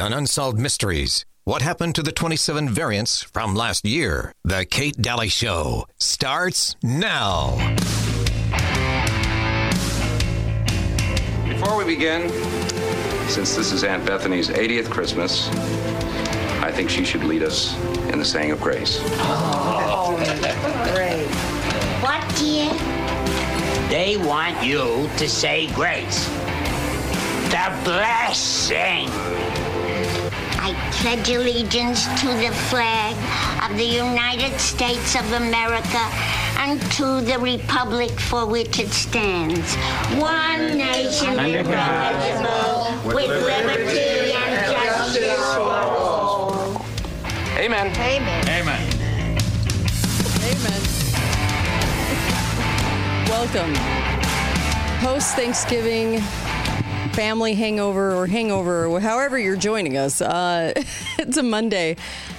on Unsolved Mysteries. What happened to the 27 variants from last year? The Kate Dalley Show starts now. Before we begin, since this is Aunt Bethany's 80th Christmas, I think she should lead us in the saying of grace. Oh, great. What, dear? They want you to say grace. The blessing. I pledge allegiance to the flag of the United States of America and to the republic for which it stands. One nation indivisible, with liberty and justice for all. Amen. Amen. Amen. Amen. Welcome. Post Thanksgiving family hangover or hangover, or however you're joining us. Uh, it's a Monday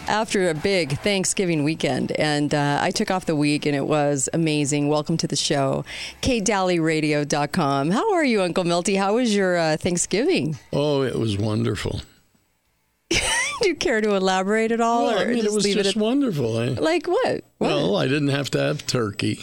after a big Thanksgiving weekend, and uh, I took off the week, and it was amazing. Welcome to the show, KDalleyRadio.com. How are you, Uncle Milty? How was your uh, Thanksgiving? Oh, it was wonderful. Do you care to elaborate at all, Well, I or mean, it just was leave just it at wonderful. eh? like what? what? Well, I didn't have to have turkey.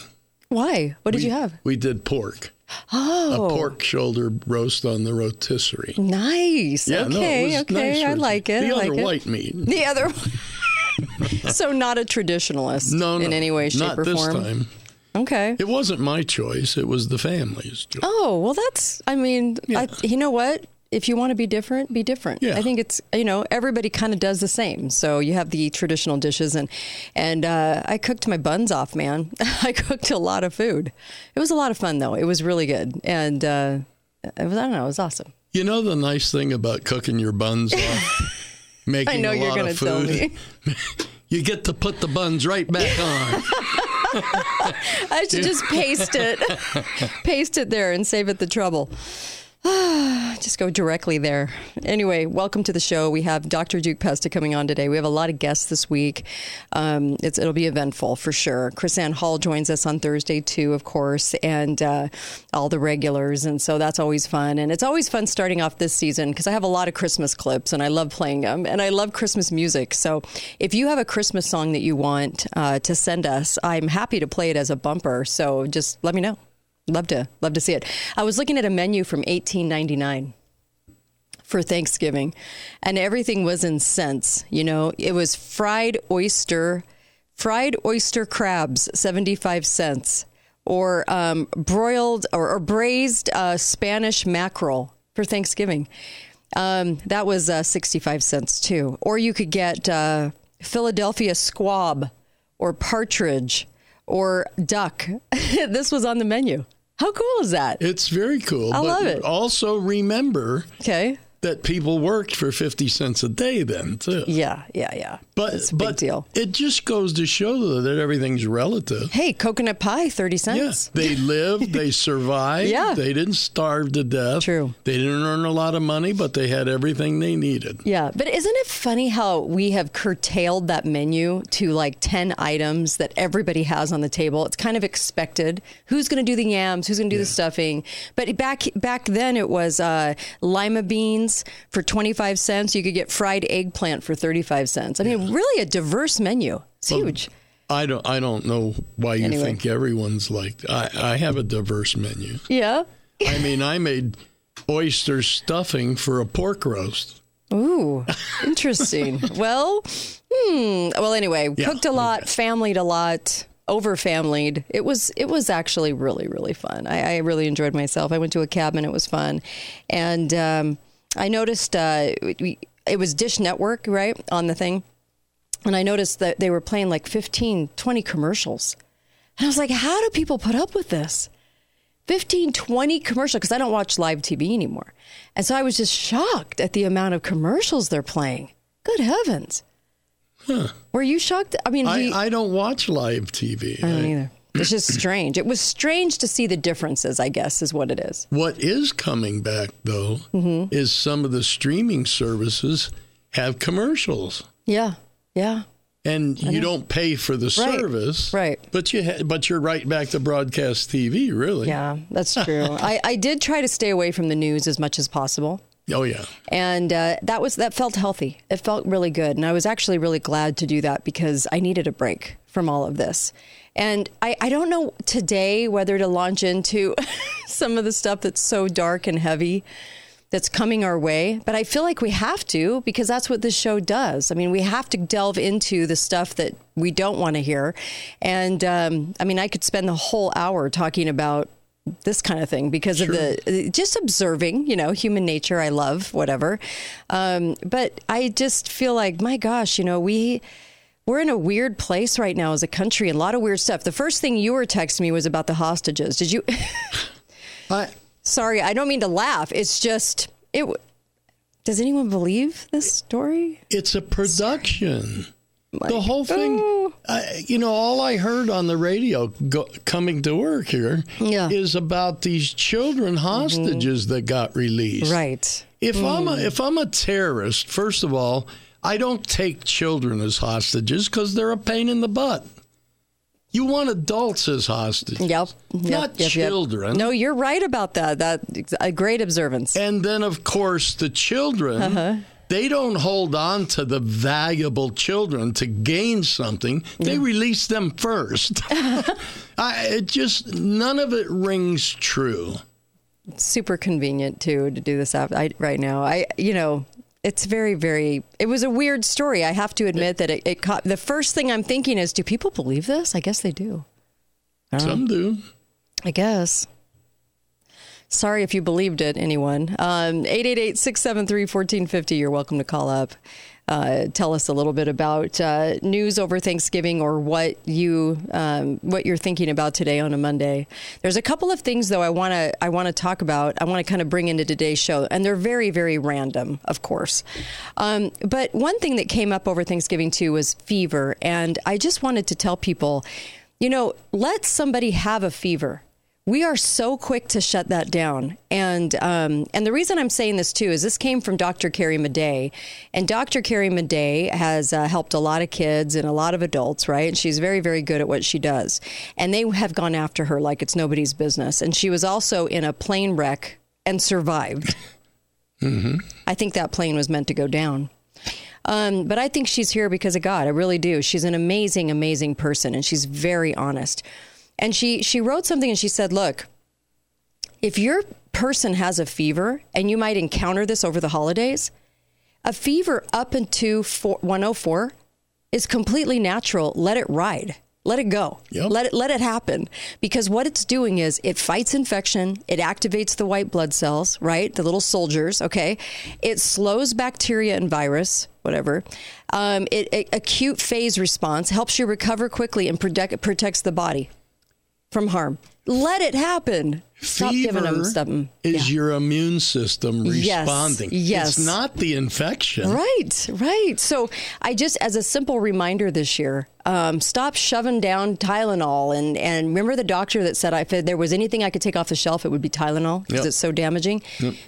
Why? What did we, you have? We did pork. Oh, A pork shoulder roast on the rotisserie. Nice. Yeah, okay, was okay. nice I like it. The I other like it. white meat. The other. so not a traditionalist No, no, in any way, shape, not or this form. time. Okay. It wasn't my choice. It was the family's choice. Oh well, that's. I mean, Yeah. I, you know what? If you want to be different, be different. Yeah. I think it's you know everybody kind of does the same. So you have the traditional dishes and and uh, I cooked my buns off, man. I cooked a lot of food. It was a lot of fun though. It was really good and uh, it was I don't know. It was awesome. You know the nice thing about cooking your buns off, making I know a you're lot going of to tell food. me. You get to put the buns right back on. I should just paste it, paste it there, and save it the trouble. just go directly there. Anyway, welcome to the show. We have Dr. Duke Pesta coming on today. We have a lot of guests this week. Um, it'll be eventful for sure. Chris Ann Hall joins us on Thursday too, of course, and uh, all the regulars, and so that's always fun. And it's always fun starting off this season because I have a lot of Christmas clips, and I love playing them, and I love Christmas music. So if you have a Christmas song that you want uh, to send us, I'm happy to play it as a bumper. So just let me know. Love to love to see it. I was looking at a menu from 1899 for Thanksgiving, and everything was in cents. You know, it was fried oyster, fried oyster crabs, 75 cents, or um, broiled or, or braised uh, Spanish mackerel for Thanksgiving. Um, that was uh, 65 cents too. Or you could get uh, Philadelphia squab or partridge or duck. this was on the menu. How cool is that? It's very cool. I but love it. Also remember Okay. That people worked for 50 cents a day then too. Yeah, yeah, yeah. But It's a big but deal. it just goes to show that everything's relative. Hey, coconut pie, 30 cents. Yeah, they lived, they survived. Yeah. They didn't starve to death. True. They didn't earn a lot of money, but they had everything they needed. Yeah, but isn't it funny how we have curtailed that menu to like 10 items that everybody has on the table? It's kind of expected. Who's going to do the yams? Who's going to do the stuffing? But back back then it was uh, lima beans for 25 cents. You could get fried eggplant for 35 cents. I mean, really a diverse menu. It's huge. I don't I don't know why you Anyway. think everyone's like I, I have a diverse menu. Yeah. I mean I made oyster stuffing for a pork roast. Ooh, interesting. well, hmm. Well, anyway, Yeah, cooked a lot, familyed a lot, over familyed. It was it was actually really really fun. I, I really enjoyed myself. I went to a cabin. It was fun, and um, I noticed uh, it was Dish Network right on the thing, and I noticed that they were playing like 15, 20 commercials, and I was like, how do people put up with this? 15, 20 commercial because I don't watch live TV anymore. And so I was just shocked at the amount of commercials they're playing. Good heavens. Were you shocked? I mean, I, I don't watch live TV. I don't either. It's just strange. It was strange to see the differences, I guess, is what it is. What is coming back though Mm-hmm. is some of the streaming services have commercials. Yeah. Yeah. And you don't pay for the Right, service, right. But you ha- but you're right back to broadcast TV, really. Yeah, that's true. I, I did try to stay away from the news as much as possible. Oh yeah. and uh, that was that felt healthy. It felt really good, and I was actually really glad to do that because I needed a break from all of this. And I, I don't know today whether to launch into some of the stuff that's so dark and heavy that's coming our way, but I feel like we have to because that's what this show does. I mean, we have to delve into the stuff that we don't want to hear. And um, I mean, I could spend the whole hour talking about this kind of thing because of the just observing, you know, human nature. I love whatever, um, but I just feel like, my gosh, you know, we we're in a weird place right now as a country a lot of weird stuff. The first thing you were texting me was about the hostages. Did you? I, Sorry, I don't mean to laugh. It's just it. Does anyone believe this story? it's a production. Like, the whole thing, oh. I, you know, all I heard on the radio go, coming to work here is Yeah. Mm-hmm. about these children hostages that got released. Right. If I'm a, if I'm a terrorist, first of all, I don't take children as hostages because they're a pain in the butt. You want adults as hostages, Yep. not Yep, yep, yep. children. No, you're right about that. That a great observance. And then, of course, the children, Uh-huh. They don't hold on to the valuable children to gain something. They release them first. I, it just, none of it rings true. super convenient too to do this app I, right now. I, you know, it's very, very. It was a weird story. I have to admit that it, it caught. The first thing I'm thinking is, do people believe this? I guess they do. Some do. I guess. Sorry if you believed it, anyone. Um, 888-673-1450. You're welcome to call up. Uh, tell us a little bit about uh, news over Thanksgiving or what you um, what you're thinking about today on a Monday. There's a couple of things though I want to I want to talk about. I want to kind of bring into today's show, and they're very very random, of course. Um, but one thing that came up over Thanksgiving too was fever, and I just wanted to tell people, you know, let somebody have a fever we are so quick to shut that down. And um, and the reason I'm saying this too is this came from Dr. Carrie Madej, and Dr. Carrie Madej has uh, helped a lot of kids and a lot of adults, right? And she's very very good at what she does. And they have gone after her like it's nobody's business. And she was also in a plane wreck and survived. I think that plane was meant to go down. Um, but I think she's here because of God. I really do. She's an amazing, amazing person, and she's very honest. And she she wrote something, and she said, "Look, if your person has a fever, and you might encounter this over the holidays, a fever up into 104 is completely natural. Let it ride." Let it go. Yep. Let it let it happen because what it's doing is it fights infection, it activates the white blood cells, right? The little soldiers, okay? It slows bacteria and virus, whatever. Um, it, it acute phase response helps you recover quickly and protect, protects the body from harm. Let it happen. Stop giving them Fever. Mm, is your immune system responding. yes. It's not the infection. Right, right. So I just, as a simple reminder this year, um, stop shoving down Tylenol. And, and remember the doctor that said if there was anything I could take off the shelf, it would be Tylenol because Yep. it's so damaging.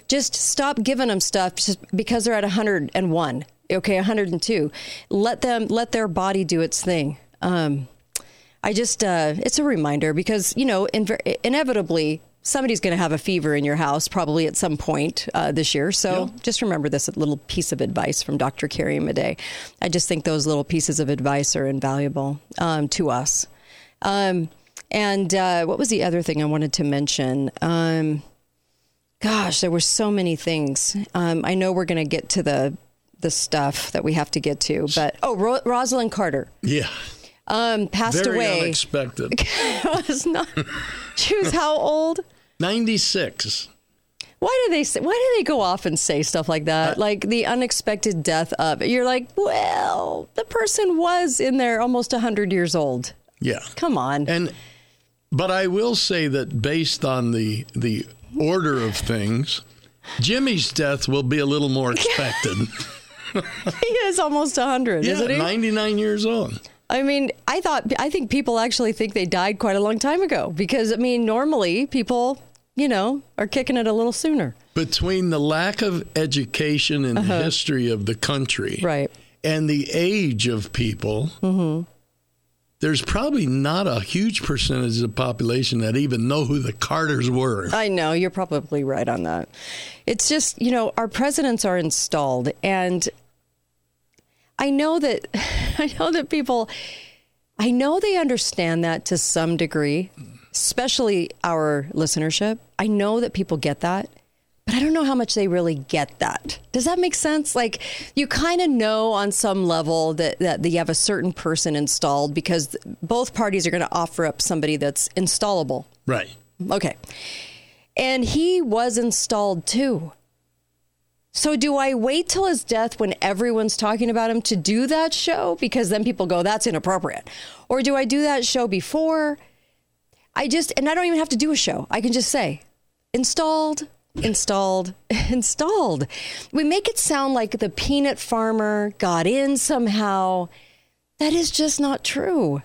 Just stop giving them stuff just because they're at 101. Okay, 102. Let them let their body do its thing. Um, I just, uh, it's a reminder because, you know, inevitably somebody's going to have a fever in your house probably at some point uh, this year. So just remember this little piece of advice from Dr. Carrie Madej. I just think those little pieces of advice are invaluable um, to us. Um, and uh, what was the other thing I wanted to mention? Um, gosh, there were so many things. Um, I know we're going to get to the the stuff that we have to get to, but oh, Ro- Rosalynn Carter Yeah. Um, passed Very away. unexpected. It was not. She was how old? 96. Why do they say, why do they go off and say stuff like that? like the unexpected death of. You're like, well, the person was in there almost hundred years old. Yeah. Come on. And but I will say that based on the the order of things, Jimmy's death will be a little more expected. he is almost hundred, yeah, isn't he? 99 years old. I mean, I thought I think people actually think they died quite a long time ago because I mean, normally people, you know, are kicking it a little sooner. Between the lack of education in the history of the country Uh-huh. Right. and the age of people, there's probably not a huge percentage of the population that even know who the Carters were. I know, you're probably right on that. It's just, you know, our presidents are installed and I know that I know that people I know they understand that to some degree, especially our listenership. I know that people get that, but I don't know how much they really get that. Does that make sense? Like you kind of know on some level that, that you have a certain person installed because both parties are going to offer up somebody that's installable. Right. Okay. And he was installed too. So do I wait till his death when everyone's talking about him to do that show? Because then people go, that's inappropriate. Or do I do that show before? I just, and I don't even have to do a show. I can just say, installed, installed, installed. We make it sound like the peanut farmer got in somehow. That is just not true.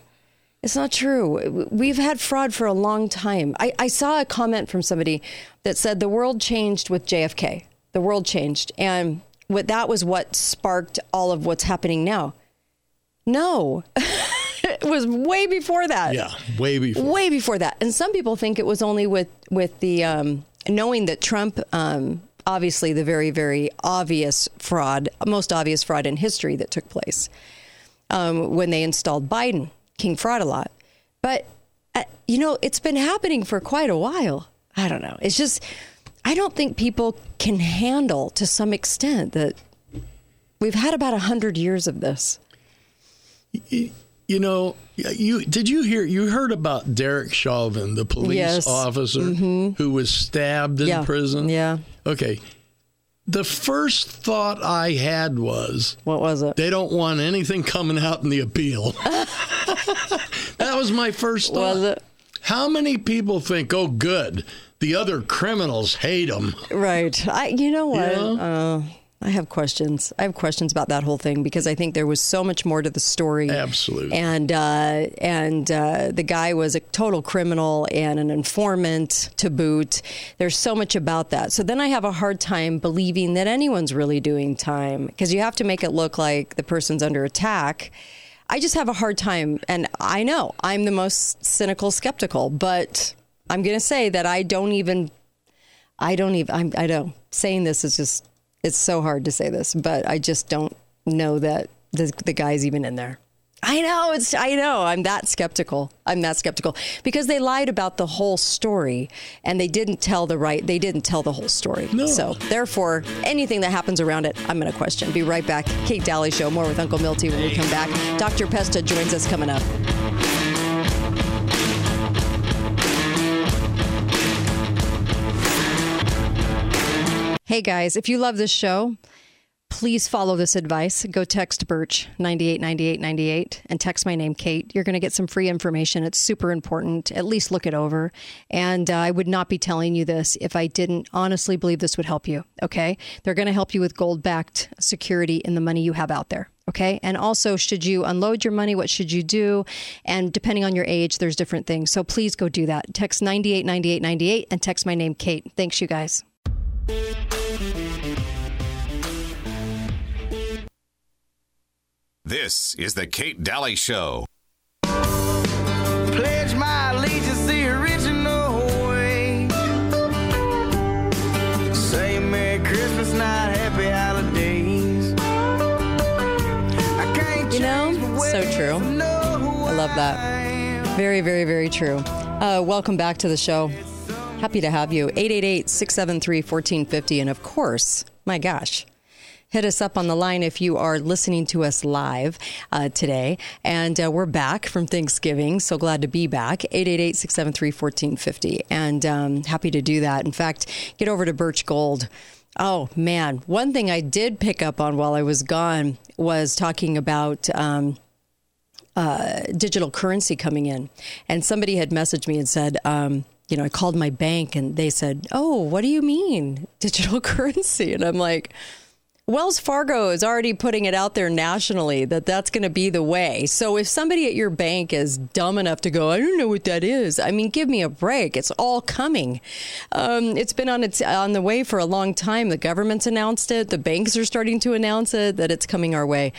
It's not true. We've had fraud for a long time. I, I saw a comment from somebody that said the world changed with JFK the world changed. And what that was what sparked all of what's happening now. No. it was way before that. Yeah, way before. Way before that. And some people think it was only with with the um, knowing that Trump um, obviously the very very obvious fraud, most obvious fraud in history that took place um, when they installed Biden, King fraud a lot. But uh, you know, it's been happening for quite a while. I don't know. It's just I don't think people can handle to some extent that we've had about a hundred years of this. You, know, you did you hear you heard about Derek Chauvin, the police Yes. officer Mhm. who was stabbed in Yeah. prison? Yeah. Okay. The first thought I had was, what was it? They don't want anything coming out in the appeal. that was my first thought. Was it? How many people think, "Oh, good, the other criminals hate him"? Right. I you know what? Yeah. Uh, I have questions. I have questions about that whole thing because I think there was so much more to the story. Absolutely. And uh, and uh, the guy was a total criminal and an informant to boot. There's so much about that. So then I have a hard time believing that anyone's really doing time because you have to make it look like the person's under attack. I just have a hard time, and I know I'm the most cynical, skeptical, but I'm going to say that I don't even I don't even, I'm, I don't, saying this is just, it's so hard to say this, but I just don't know that the, the guy's even in there. I know it's, I know I'm that skeptical. I'm that skeptical because they lied about the whole story and they didn't tell the right, they didn't tell the whole story. No. So therefore, anything that happens around it, I'm going to question. Be right back. Kate Dalley Show, more with Uncle Milty when we come back. Dr. Pesta joins us coming up. Hey guys, if you love this show, please follow this advice. Go text Birch 989898 and text my name, Kate. You're going to get some free information. It's super important. At least look it over. And uh, I would not be telling you this if I didn't honestly believe this would help you. Okay. They're going to help you with gold backed security in the money you have out there. Okay. And also, should you unload your money, what should you do? And depending on your age, there's different things. So please go do that. Text 989898 and text my name, Kate. Thanks, you guys. This is the Kate Dalley Show. Pledge my allegiance the original way. Say Merry Christmas, not Happy Holidays. I can't You know, so true. I know I love that. Very, very, very true. Uh, welcome back to the show. Happy to have you. 888 673 1450. And of course, my gosh, hit us up on the line if you are listening to us live uh, today. And uh, we're back from Thanksgiving. So glad to be back. 888 673 1450. And um, happy to do that. In fact, get over to Birch Gold. Oh, man. One thing I did pick up on while I was gone was talking about. Um, uh, digital currency coming in. And somebody had messaged me and said, um, you know, I called my bank and they said, Oh, what do you mean digital currency? And I'm like, Wells Fargo is already putting it out there nationally that that's going to be the way. So if somebody at your bank is dumb enough to go, I don't know what that is. I mean, give me a break. It's all coming. Um, it's been on its on the way for a long time. The government's announced it. The banks are starting to announce it that it's coming our way.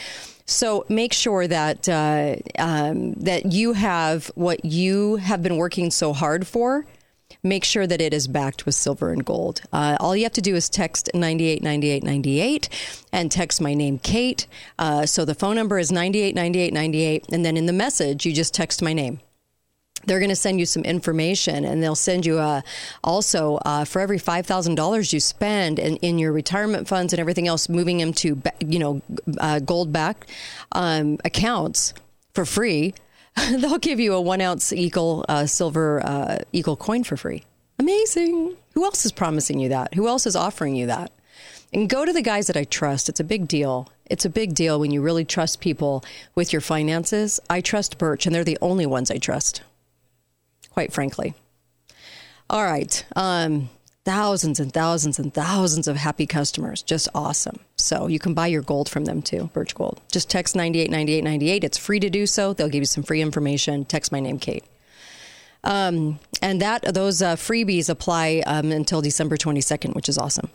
So make sure that uh, um, that you have what you have been working so hard for make sure that it is backed with silver and gold. Uh, all you have to do is text 989898 and text my name, Kate. Uh, so the phone number is 989898. And then in the message, you just text my name they're going to send you some information and they'll send you uh, also uh, for every $5000 you spend in, in your retirement funds and everything else moving them to you know uh, gold back um, accounts for free they'll give you a one ounce eagle uh, silver uh, eagle coin for free. Amazing. Who else is promising you that? Who else is offering you that? And go to the guys that I trust. It's a big deal. It's a big deal when you really trust people with your finances. I trust Birch, and they're the only ones I trust, quite frankly. All right. Um, thousands and thousands and thousands of happy customers. Just awesome. So you can buy your gold from them too, Birch Gold. Just text 989898. It's free to do so. They'll give you some free information. Text my name, Kate. Um, and that those uh, freebies apply um, until December 22nd, which is awesome.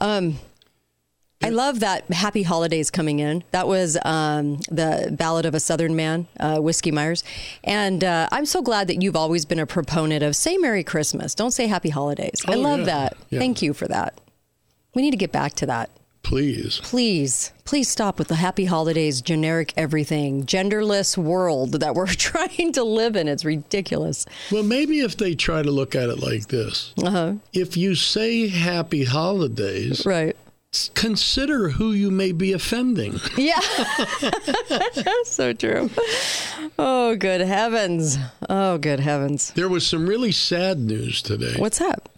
Um, I love that Happy Holidays coming in. That was um, the Ballad of a Southern Man, uh, Whiskey Myers. And uh, I'm so glad that you've always been a proponent of say Merry Christmas. Don't say Happy Holidays. Oh, I love yeah. that. Yeah. Thank you for that. We need to get back to that. Please. Please. Please stop with the happy holidays, generic everything, genderless world that we're trying to live in. It's ridiculous. Well, maybe if they try to look at it like this uh-huh. if you say happy holidays, right consider who you may be offending. Yeah. so true. Oh, good heavens. Oh, good heavens. There was some really sad news today. What's that?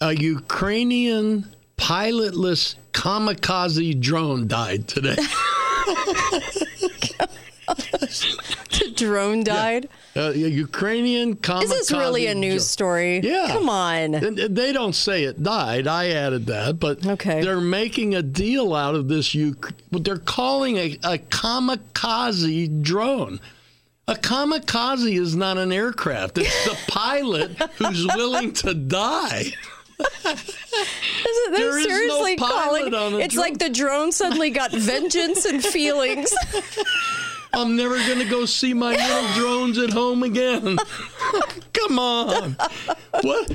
A Ukrainian pilotless kamikaze drone died today. the drone died? Yeah. Uh, Ukrainian kamikaze. This is this really a news story? Yeah. Come on. They don't say it died. I added that, but okay. they're making a deal out of this. But they're calling a, a kamikaze drone. A kamikaze is not an aircraft. It's the pilot who's willing to die. They're there seriously no calling. It's drone. like the drone suddenly got vengeance and feelings. I'm never going to go see my little drones at home again. Come on. What?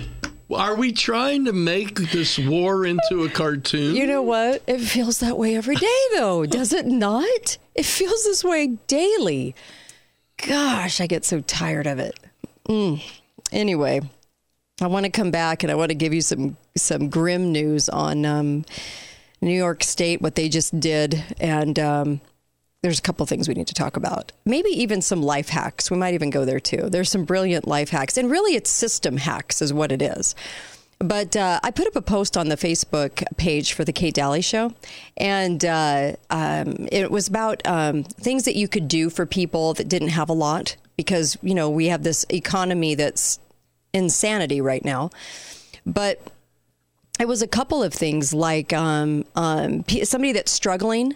Are we trying to make this war into a cartoon? You know what? It feels that way every day, though, does it not? It feels this way daily. Gosh, I get so tired of it. Mm. Anyway, I want to come back and I want to give you some some grim news on um, New York State, what they just did, and um, there's a couple things we need to talk about. Maybe even some life hacks. We might even go there too. There's some brilliant life hacks, and really, it's system hacks, is what it is. But uh, I put up a post on the Facebook page for the Kate Dalley Show, and uh, um, it was about um, things that you could do for people that didn't have a lot, because you know we have this economy that's insanity right now. But it was a couple of things like um, um, somebody that's struggling,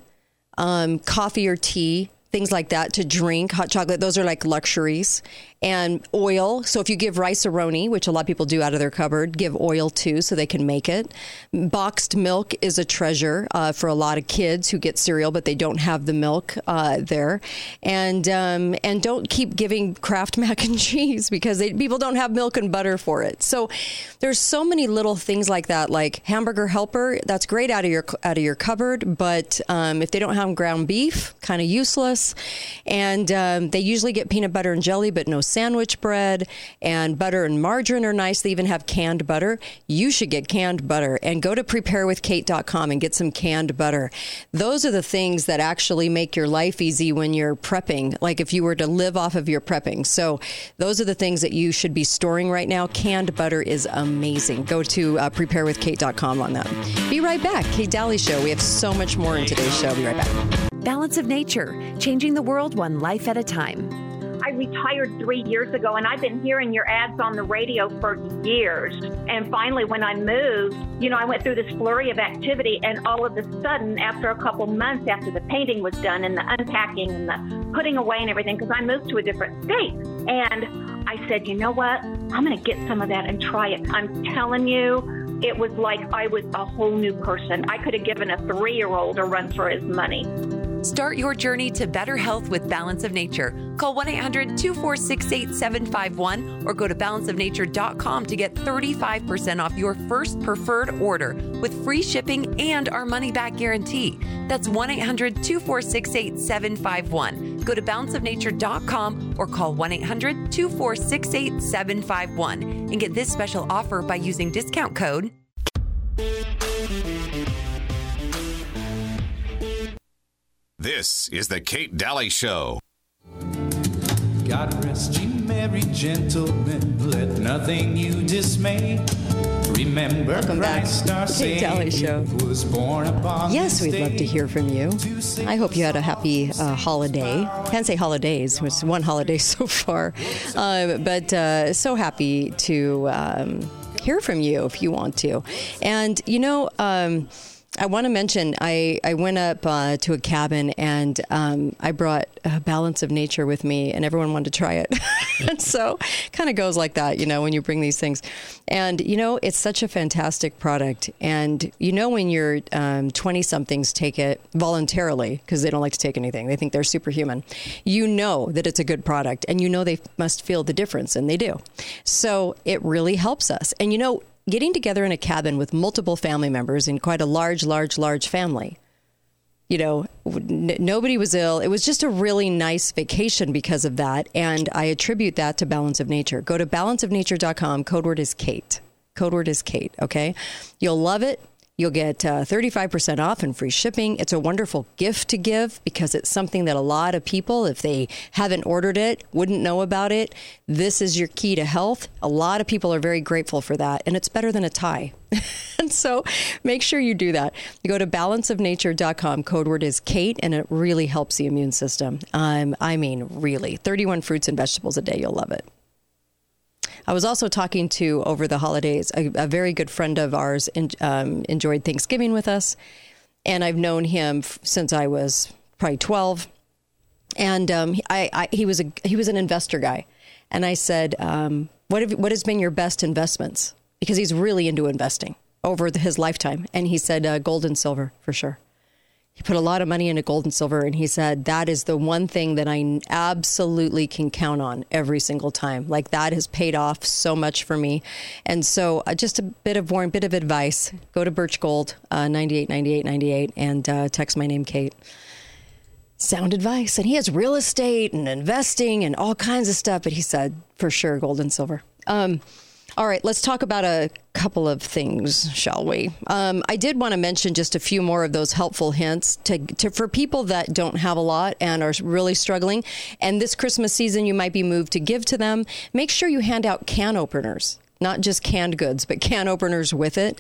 um, coffee or tea, things like that to drink, hot chocolate. Those are like luxuries and oil. So if you give Rice-A-Roni, which a lot of people do out of their cupboard, give oil too so they can make it. Boxed milk is a treasure uh, for a lot of kids who get cereal but they don't have the milk uh, there. And um, and don't keep giving Kraft mac and cheese because they, people don't have milk and butter for it. So there's so many little things like that, like hamburger helper. That's great out of your out of your cupboard, but um, if they don't have ground beef, kind of useless. And um, they usually get peanut butter and jelly, but no sandwich bread and butter and margarine are nice. They even have canned butter. You should get canned butter and go to preparewithkate.com and get some canned butter. Those are the things that actually make your life easy when you're prepping, like if you were to live off of your prepping. So those are the things that you should be storing right now. Canned butter is amazing. Go to uh, preparewithkate.com on that. Be right back. Kate Dalley Show. We have so much more in today's show. Be right back. Balance of Nature, changing the world one life at a time. I retired three years ago and I've been hearing your ads on the radio for years. And finally, when I moved, you know, I went through this flurry of activity and all of a sudden, after a couple months after the painting was done and the unpacking and the putting away and everything, because I moved to a different state. And I said, you know what? I'm going to get some of that and try it. I'm telling you, it was like I was a whole new person. I could have given a three year old a run for his money. Start your journey to better health with Balance of Nature. Call 1 800 246 8751 or go to balanceofnature.com to get 35% off your first preferred order with free shipping and our money back guarantee. That's 1 800 246 8751. Go to balanceofnature.com or call 1 800 246 8751 and get this special offer by using discount code This is the Kate Dalley Show. God rest you, merry gentlemen. Let nothing you dismay. Remember, Welcome Christ back. our Kate Dalley Show. was born upon Yes, we'd love to hear from you. I hope you had a happy uh, holiday. Can't say holidays, it's one holiday so far. Uh, but uh, so happy to um, hear from you if you want to. And, you know, um, I want to mention I, I went up uh, to a cabin and um, I brought a balance of nature with me, and everyone wanted to try it. and so, kind of goes like that, you know, when you bring these things. And you know, it's such a fantastic product. And you know, when your twenty somethings take it voluntarily because they don't like to take anything, they think they're superhuman. You know that it's a good product, and you know they must feel the difference, and they do. So it really helps us. And you know getting together in a cabin with multiple family members in quite a large, large, large family. You know, n- nobody was ill. It was just a really nice vacation because of that. And I attribute that to Balance of Nature. Go to balanceofnature.com. Code word is Kate. Code word is Kate. Okay. You'll love it. You'll get uh, 35% off and free shipping. It's a wonderful gift to give because it's something that a lot of people, if they haven't ordered it, wouldn't know about it. This is your key to health. A lot of people are very grateful for that, and it's better than a tie. and so make sure you do that. You go to balanceofnature.com. Code word is Kate, and it really helps the immune system. Um, I mean, really. 31 fruits and vegetables a day. You'll love it. I was also talking to over the holidays a, a very good friend of ours in, um, enjoyed Thanksgiving with us, and I've known him f- since I was probably twelve. And um, I, I, he was a he was an investor guy, and I said, um, "What have, what has been your best investments?" Because he's really into investing over the, his lifetime, and he said uh, gold and silver for sure. He put a lot of money into gold and silver, and he said that is the one thing that I absolutely can count on every single time. Like that has paid off so much for me. And so, uh, just a bit of warning, bit of advice: go to Birch Gold, uh, ninety eight ninety eight ninety eight, and uh, text my name, Kate. Sound advice, and he has real estate and investing and all kinds of stuff. But he said for sure gold and silver. Um, all right, let's talk about a couple of things, shall we? Um, I did want to mention just a few more of those helpful hints to, to for people that don't have a lot and are really struggling. And this Christmas season, you might be moved to give to them. Make sure you hand out can openers not just canned goods, but can openers with it.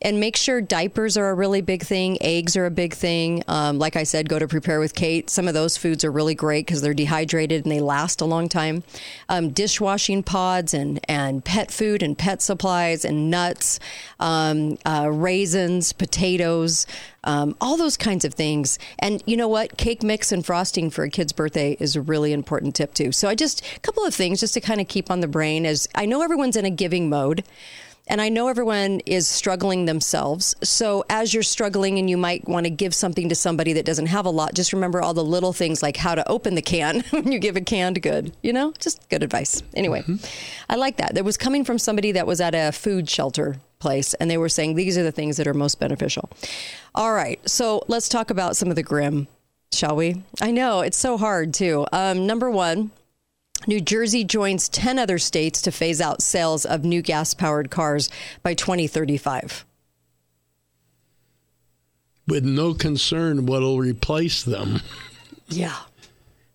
And make sure diapers are a really big thing. Eggs are a big thing. Um, like I said, go to Prepare with Kate. Some of those foods are really great because they're dehydrated and they last a long time. Um, dishwashing pods and, and pet food and pet supplies and nuts, um, uh, raisins, potatoes, um, all those kinds of things. And you know what? Cake mix and frosting for a kid's birthday is a really important tip too. So I just a couple of things just to kind of keep on the brain as I know everyone's in a giving mode. And I know everyone is struggling themselves. So, as you're struggling and you might want to give something to somebody that doesn't have a lot, just remember all the little things like how to open the can when you give a canned good. You know, just good advice. Anyway, I like that. That was coming from somebody that was at a food shelter place, and they were saying these are the things that are most beneficial. All right. So, let's talk about some of the grim, shall we? I know it's so hard, too. Um, number one, New Jersey joins 10 other states to phase out sales of new gas powered cars by 2035. With no concern what'll replace them. Yeah.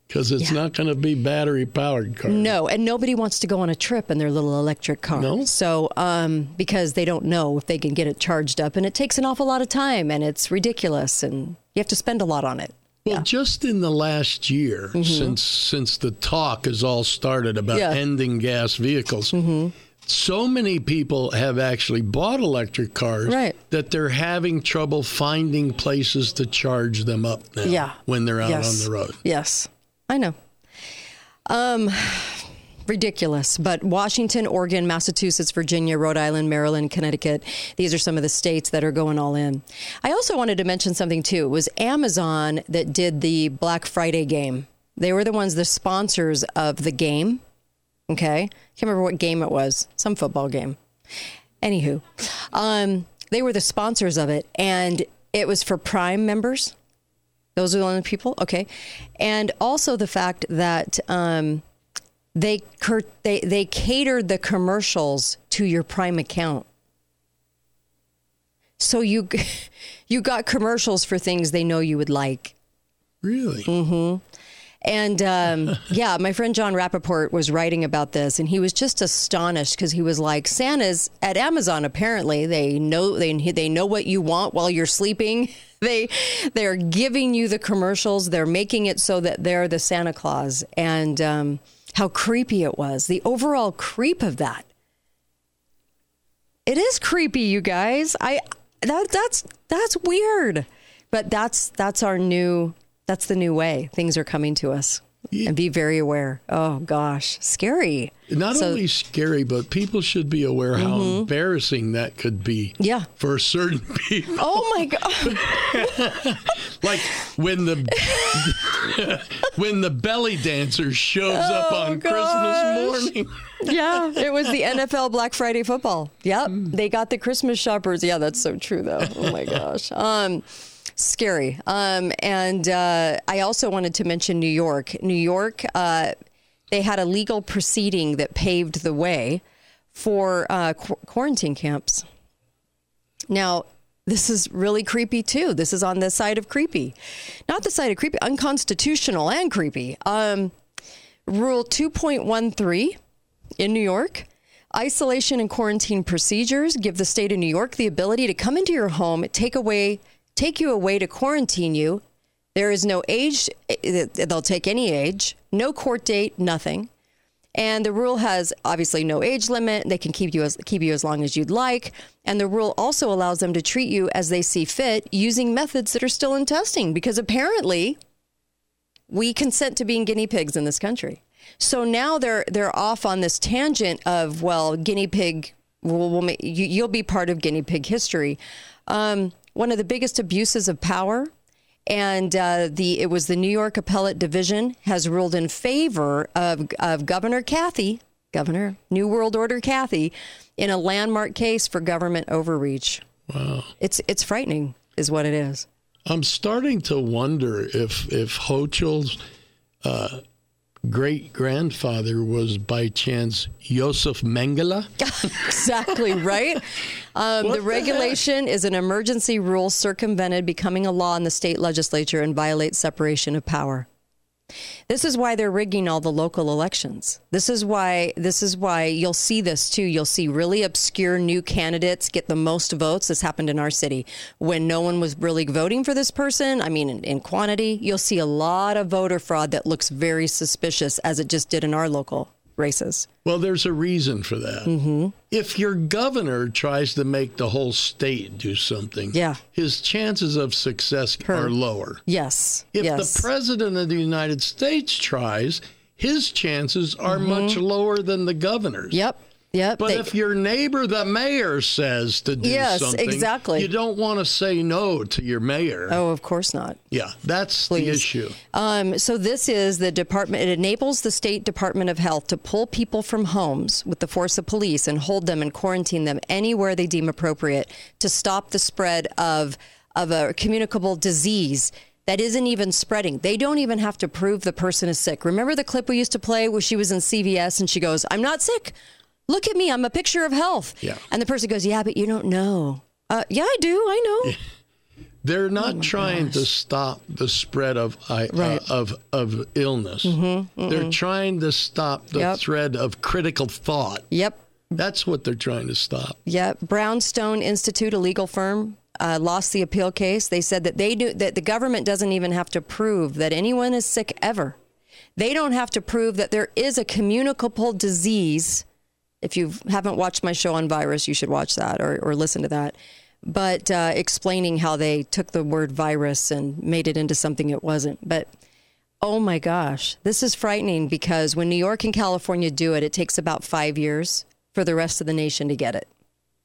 Because it's Yeah. not going to be battery powered cars. No, and nobody wants to go on a trip in their little electric car. No? So, um, because they don't know if they can get it charged up, and it takes an awful lot of time, and it's ridiculous, and you have to spend a lot on it. Well, just in the last year, since since the talk has all started about Mm-hmm. Yeah. ending gas vehicles, so many people have actually bought electric cars Right. that they're having trouble finding places to charge them up now Yeah. when they're out Yes. on the road. Yes, I know. Um, ridiculous. But Washington, Oregon, Massachusetts, Virginia, Rhode Island, Maryland, Connecticut, these are some of the states that are going all in. I also wanted to mention something too. It was Amazon that did the Black Friday game. They were the ones, the sponsors of the game. Okay. Can't remember what game it was, some football game. Anywho, um, they were the sponsors of it, and it was for Prime members. Those are the only people, okay. And also the fact that um, they cur- they they catered the commercials to your Prime account, so you you got commercials for things they know you would like. Really? Mm-hmm. And um, yeah, my friend Jon Rappoport was writing about this, and he was just astonished because he was like, "Santa's at Amazon. Apparently, they know they they know what you want while you're sleeping. They they're giving you the commercials. They're making it so that they're the Santa Claus." And um, how creepy it was. The overall creep of that. It is creepy, you guys. I that that's that's weird. But that's that's our new that's the new way. Things are coming to us. And be very aware. Oh gosh, scary. Not So- only scary, but people should be aware how Mhm. embarrassing that could be. Yeah. For certain people. Oh my god. like when the when the belly dancer shows up Oh, on gosh. Christmas morning. yeah, it was the NFL Black Friday football. Yep, they got the Christmas shoppers. Yeah, that's so true though. Oh my gosh. Um scary. Um and uh I also wanted to mention New York. New York uh they had a legal proceeding that paved the way for uh, qu- quarantine camps. Now, this is really creepy too. This is on the side of creepy, not the side of creepy, unconstitutional and creepy. Um, Rule 2.13 in New York. Isolation and quarantine procedures give the state of New York the ability to come into your home, take away, take you away to quarantine you. There is no age; eh, they'll take any age, no court date, nothing. And the rule has obviously no age limit. They can keep you as keep you as long as you'd like. And the rule also allows them to treat you as they see fit using methods that are still in testing because apparently we consent to being guinea pigs in this country. So now they're they're off on this tangent of well, guinea pig. Will, will ma- you, you'll be part of guinea pig history. Um, one of the biggest abuses of power, and uh, the it was the New York Appellate Division has ruled in favor of of Governor Kathy, Governor New World Order Kathy, in a landmark case for government overreach. Wow. It's it's frightening, is what it is. I'm starting to wonder if if Hochul's uh, great grandfather was by chance Josef Mengele. exactly right. Um, the regulation is an emergency rule circumvented becoming a law in the state legislature and violates separation of power. This is why they're rigging all the local elections. This is why this is why you'll see this too. You'll see really obscure new candidates get the most votes. This happened in our city when no one was really voting for this person. I mean, in, in quantity, you'll see a lot of voter fraud that looks very suspicious, as it just did in our local races. Well, there's a reason for that. Mm-hmm. If your governor tries to make the whole state do something, Yeah. his chances of success are lower. Yes. If yes. the president of the United States tries, his chances are Mhm. much lower than the governor's. Yep. Yep. But They- if your neighbor, the mayor, says to do Yes, something, exactly. you don't want to say no to your mayor. oh, of course not. Yeah, that's the Please. issue. Um, so this is the department. It enables the state Department of Health to pull people from homes with the force of police and hold them and quarantine them anywhere they deem appropriate to stop the spread of of a communicable disease that isn't even spreading. They don't even have to prove the person is sick. Remember the clip we used to play where she was in CVS and she goes, "I'm not sick. Look at me. I'm a picture of health." Yeah. And the person goes, "Yeah, but you don't know." Uh, yeah, I do. I know. They're not trying to stop the spread of I- Right. uh, of of illness. Mhm, They're trying to stop the Yep. thread of critical thought. Yep. That's what they're trying to stop. Yeah, Brownstone Institute, a legal firm, uh, lost the appeal case. They said that they do that the government doesn't even have to prove that anyone is sick ever. They don't have to prove that there is a communicable disease. If you haven't watched my show on virus, you should watch that or, or listen to that. But uh, explaining how they took the word virus and made it into something it wasn't. But oh my gosh, this is frightening because when New York and California do it, it takes about five years for the rest of the nation to get it.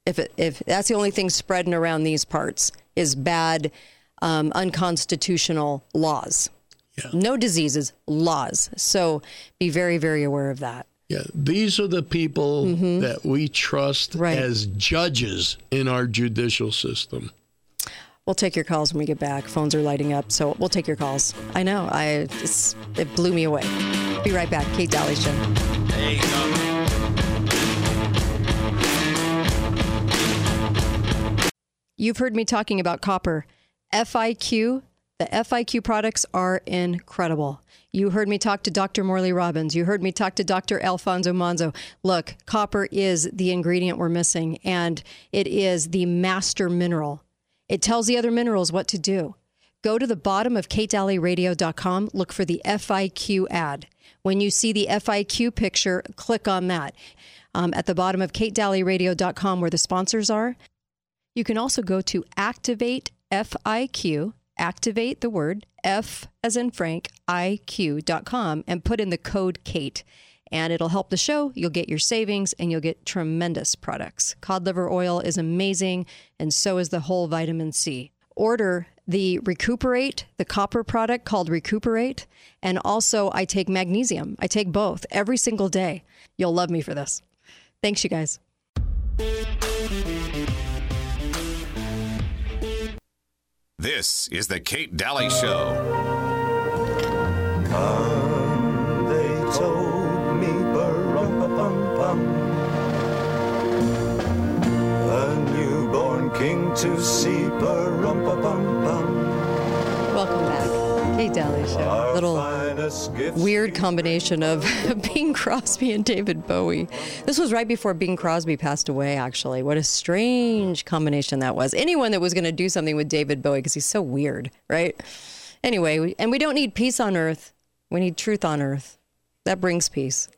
If, it, if that's the only thing spreading around these parts is bad, um, unconstitutional laws. Yeah. No diseases, laws. So be very, very aware of that. Yeah, these are the people mm-hmm. that we trust right. as judges in our judicial system. We'll take your calls when we get back. Phones are lighting up, so we'll take your calls. I know, I it blew me away. Be right back, Kate Dalley Show. There you go. You've heard me talking about copper. FIQ the FIQ products are incredible. You heard me talk to Dr. Morley Robbins. You heard me talk to Dr. Alfonso Manzo. Look, copper is the ingredient we're missing, and it is the master mineral. It tells the other minerals what to do. Go to the bottom of katedalleyradio.com, look for the FIQ ad. When you see the FIQ picture, click on that. Um, at the bottom of katedalleyradio.com, where the sponsors are, you can also go to Activate FIQ activate the word F as in Frank, IQ.com and put in the code Kate. And it'll help the show. You'll get your savings and you'll get tremendous products. Cod liver oil is amazing, and so is the whole vitamin C. Order the Recuperate, the copper product called Recuperate. And also, I take magnesium. I take both every single day. You'll love me for this. Thanks, you guys. This is the Kate Dalley Show. Come, they told me, bum A newborn king to see, bum Welcome back. Kate Dalley Show. Little weird combination of Bing Crosby and David Bowie. This was right before Bing Crosby passed away, actually. What a strange combination that was. Anyone that was going to do something with David Bowie, because he's so weird, right? Anyway, and we don't need peace on earth. We need truth on earth. That brings peace.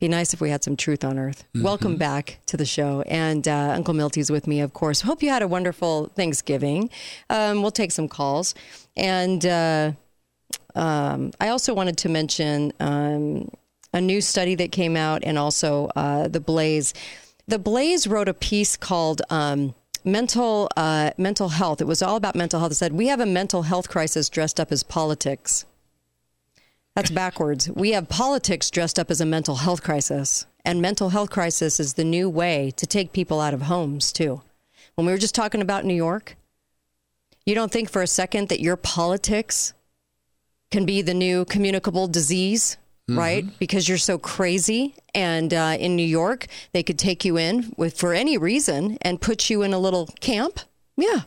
Be nice if we had some truth on earth. Mm-hmm. Welcome back to the show. And uh, Uncle Milty's with me, of course. Hope you had a wonderful Thanksgiving. Um, we'll take some calls. And uh, um, I also wanted to mention um, a new study that came out and also uh, the Blaze. The Blaze wrote a piece called um, mental uh, mental health. It was all about mental health. It said we have a mental health crisis dressed up as politics. That's backwards. We have politics dressed up as a mental health crisis, and mental health crisis is the new way to take people out of homes too. When we were just talking about New York, you don't think for a second that your politics can be the new communicable disease, mm-hmm. right? Because you're so crazy. And uh, in New York, they could take you in with for any reason and put you in a little camp. Yeah,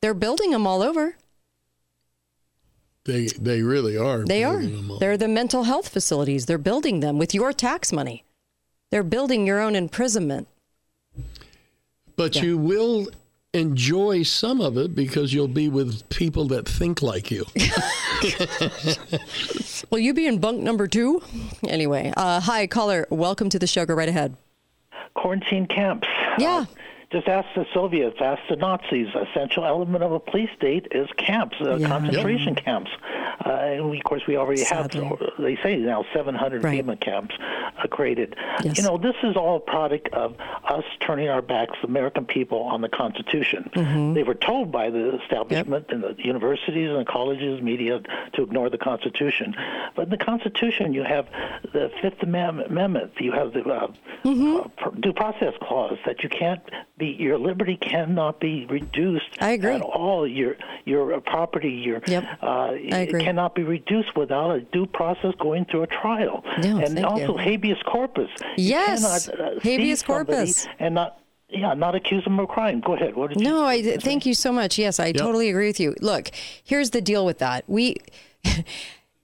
they're building them all over. They they really are. They are. They're the mental health facilities. They're building them with your tax money. They're building your own imprisonment. But yeah. you will enjoy some of it because you'll be with people that think like you. Will you be in bunk number two? Anyway, uh, hi, caller. Welcome to the show. Go right ahead. Quarantine camps. Yeah. Uh, just ask the Soviets, ask the Nazis. Essential element of a police state is camps, uh, yeah. concentration yep. camps. Uh, and we, of course, we already Sadly. have, they say now, 700 right. FEMA camps uh, created. Yes. You know, this is all a product of us turning our backs, the American people, on the Constitution. Mm-hmm. They were told by the establishment yep. and the universities and the colleges, media, to ignore the Constitution. But in the Constitution, you have the Fifth Amendment, you have the uh, mm-hmm. Uh, due process clause that you can't be, your liberty cannot be reduced I agree. at all. Your, your property, your, yep. Uh, I agree cannot be reduced without a due process going through a trial. No, and also you. habeas corpus. Yes, cannot, uh, habeas corpus. And not yeah, not accuse them of crime. Go ahead. What did you? No, I thank you so much. Yes, I yep. totally agree with you. Look, here's the deal with that. We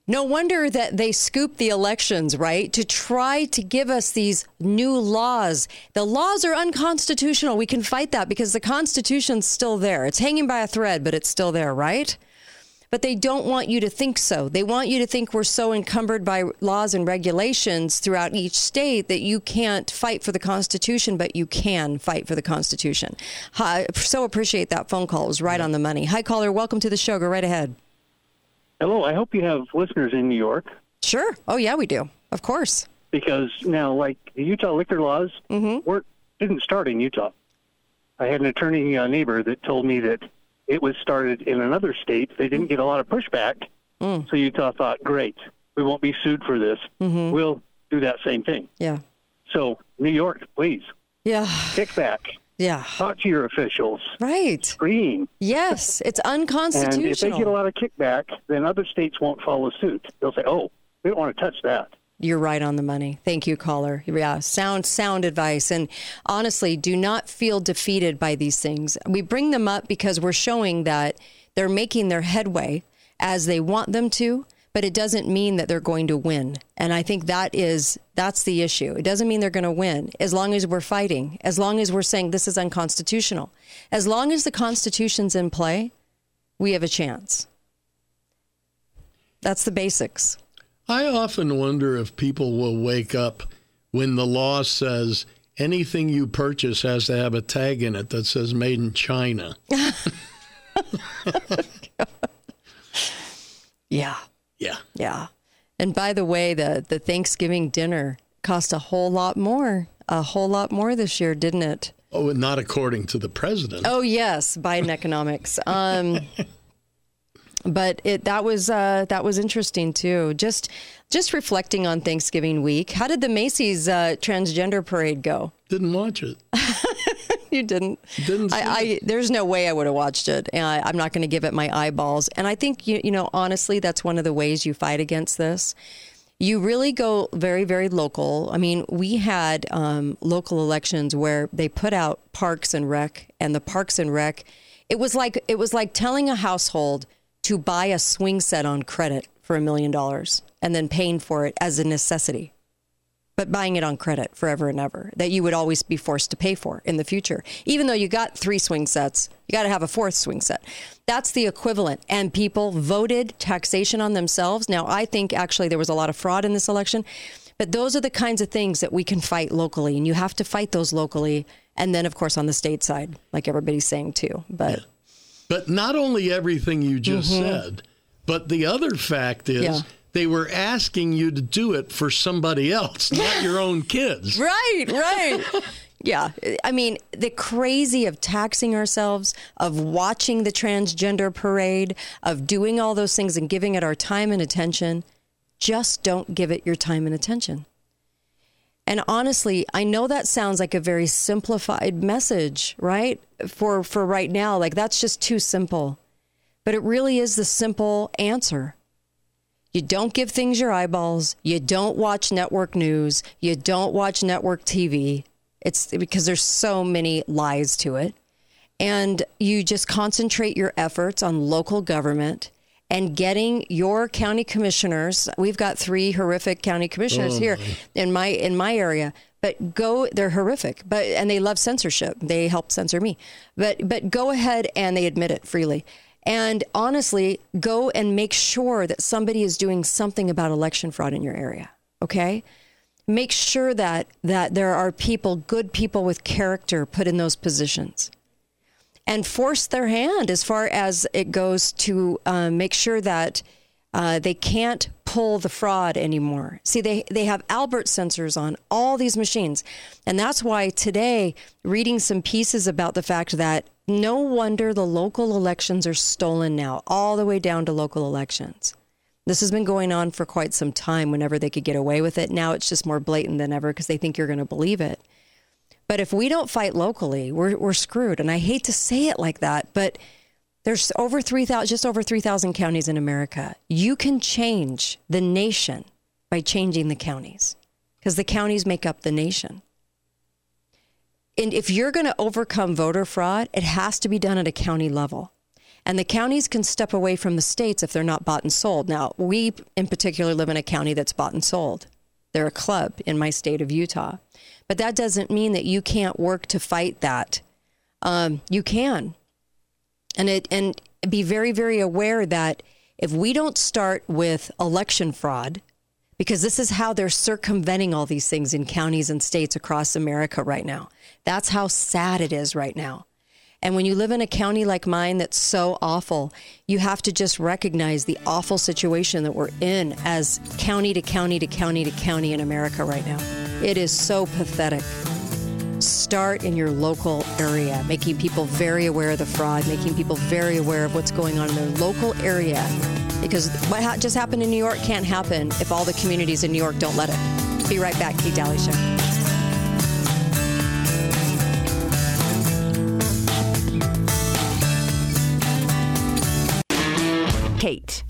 No wonder that they scoop the elections, right? To try to give us these new laws. The laws are unconstitutional. We can fight that because the Constitution's still there. It's hanging by a thread, but it's still there, right? But they don't want you to think so. They want you to think we're so encumbered by laws and regulations throughout each state that you can't fight for the Constitution, but you can fight for the Constitution. I so appreciate that phone call. It was right on the money. Hi, caller. Welcome to the show. Go right ahead. Hello, I hope you have listeners in New York. Sure. Oh, yeah, we do. Of course. Because now, like the Utah liquor laws, mm-hmm. weren't, didn't start in Utah. I had an attorney uh, neighbor that told me that it was started in another state. They didn't get a lot of pushback, mm. so Utah thought, "Great, we won't be sued for this. Mm-hmm. We'll do that same thing." Yeah. So New York, please. Yeah. Kick back. Yeah. Talk to your officials. Right. Scream. Yes, it's unconstitutional. And if they get a lot of kickback, then other states won't follow suit. They'll say, "Oh, we don't want to touch that." You're right on the money. Thank you, caller. Yeah, sound sound advice. And honestly, do not feel defeated by these things. We bring them up because we're showing that they're making their headway as they want them to but it doesn't mean that they're going to win. And I think that is that's the issue. It doesn't mean they're going to win as long as we're fighting, as long as we're saying this is unconstitutional. As long as the constitution's in play, we have a chance. That's the basics. I often wonder if people will wake up when the law says anything you purchase has to have a tag in it that says made in China. yeah. Yeah. Yeah. And by the way, the, the Thanksgiving dinner cost a whole lot more, a whole lot more this year, didn't it? Oh, not according to the president. Oh, yes, Biden economics. Um, but it that was uh, that was interesting too. Just just reflecting on Thanksgiving week. How did the Macy's uh, transgender parade go? Didn't watch it. you didn't. Didn't. I, I, there's no way I would have watched it, and I, am not going to give it my eyeballs. And I think you you know honestly, that's one of the ways you fight against this. You really go very very local. I mean, we had um, local elections where they put out Parks and Rec, and the Parks and Rec. It was like it was like telling a household to buy a swing set on credit for a million dollars and then paying for it as a necessity but buying it on credit forever and ever that you would always be forced to pay for in the future. Even though you got three swing sets, you got to have a fourth swing set. That's the equivalent. And people voted taxation on themselves. Now, I think actually there was a lot of fraud in this election, but those are the kinds of things that we can fight locally. And you have to fight those locally. And then, of course, on the state side, like everybody's saying too. But. Yeah. But not only everything you just mm-hmm. said, but the other fact is yeah they were asking you to do it for somebody else, not your own kids. Right, right. yeah. I mean, the crazy of taxing ourselves, of watching the transgender parade, of doing all those things and giving it our time and attention. Just don't give it your time and attention. And honestly, I know that sounds like a very simplified message, right? For for right now, like that's just too simple. But it really is the simple answer. You don't give things your eyeballs. You don't watch network news. You don't watch network TV. It's because there's so many lies to it. And you just concentrate your efforts on local government and getting your county commissioners. We've got three horrific county commissioners oh, here in my in my area. But go, they're horrific. But and they love censorship. They help censor me. But but go ahead and they admit it freely and honestly, go and make sure that somebody is doing something about election fraud in your area. Okay? Make sure that that there are people, good people with character put in those positions. And force their hand as far as it goes to uh, make sure that uh, they can't pull the fraud anymore. See, they, they have Albert sensors on all these machines. And that's why today, reading some pieces about the fact that no wonder the local elections are stolen now, all the way down to local elections. This has been going on for quite some time whenever they could get away with it. Now it's just more blatant than ever because they think you're going to believe it. But if we don't fight locally, we're, we're screwed. And I hate to say it like that, but there's over 3,000, just over 3,000 counties in America. You can change the nation by changing the counties because the counties make up the nation. And if you're going to overcome voter fraud, it has to be done at a county level. And the counties can step away from the states if they're not bought and sold. Now, we in particular live in a county that's bought and sold. They're a club in my state of Utah. But that doesn't mean that you can't work to fight that. Um, you can. And it and be very, very aware that if we don't start with election fraud, because this is how they're circumventing all these things in counties and states across America right now. That's how sad it is right now. And when you live in a county like mine that's so awful, you have to just recognize the awful situation that we're in as county to county to county to county in America right now. It is so pathetic. Start in your local area, making people very aware of the fraud, making people very aware of what's going on in their local area. Because what ha- just happened in New York can't happen if all the communities in New York don't let it. Be right back, Kate Dalley Show. Kate.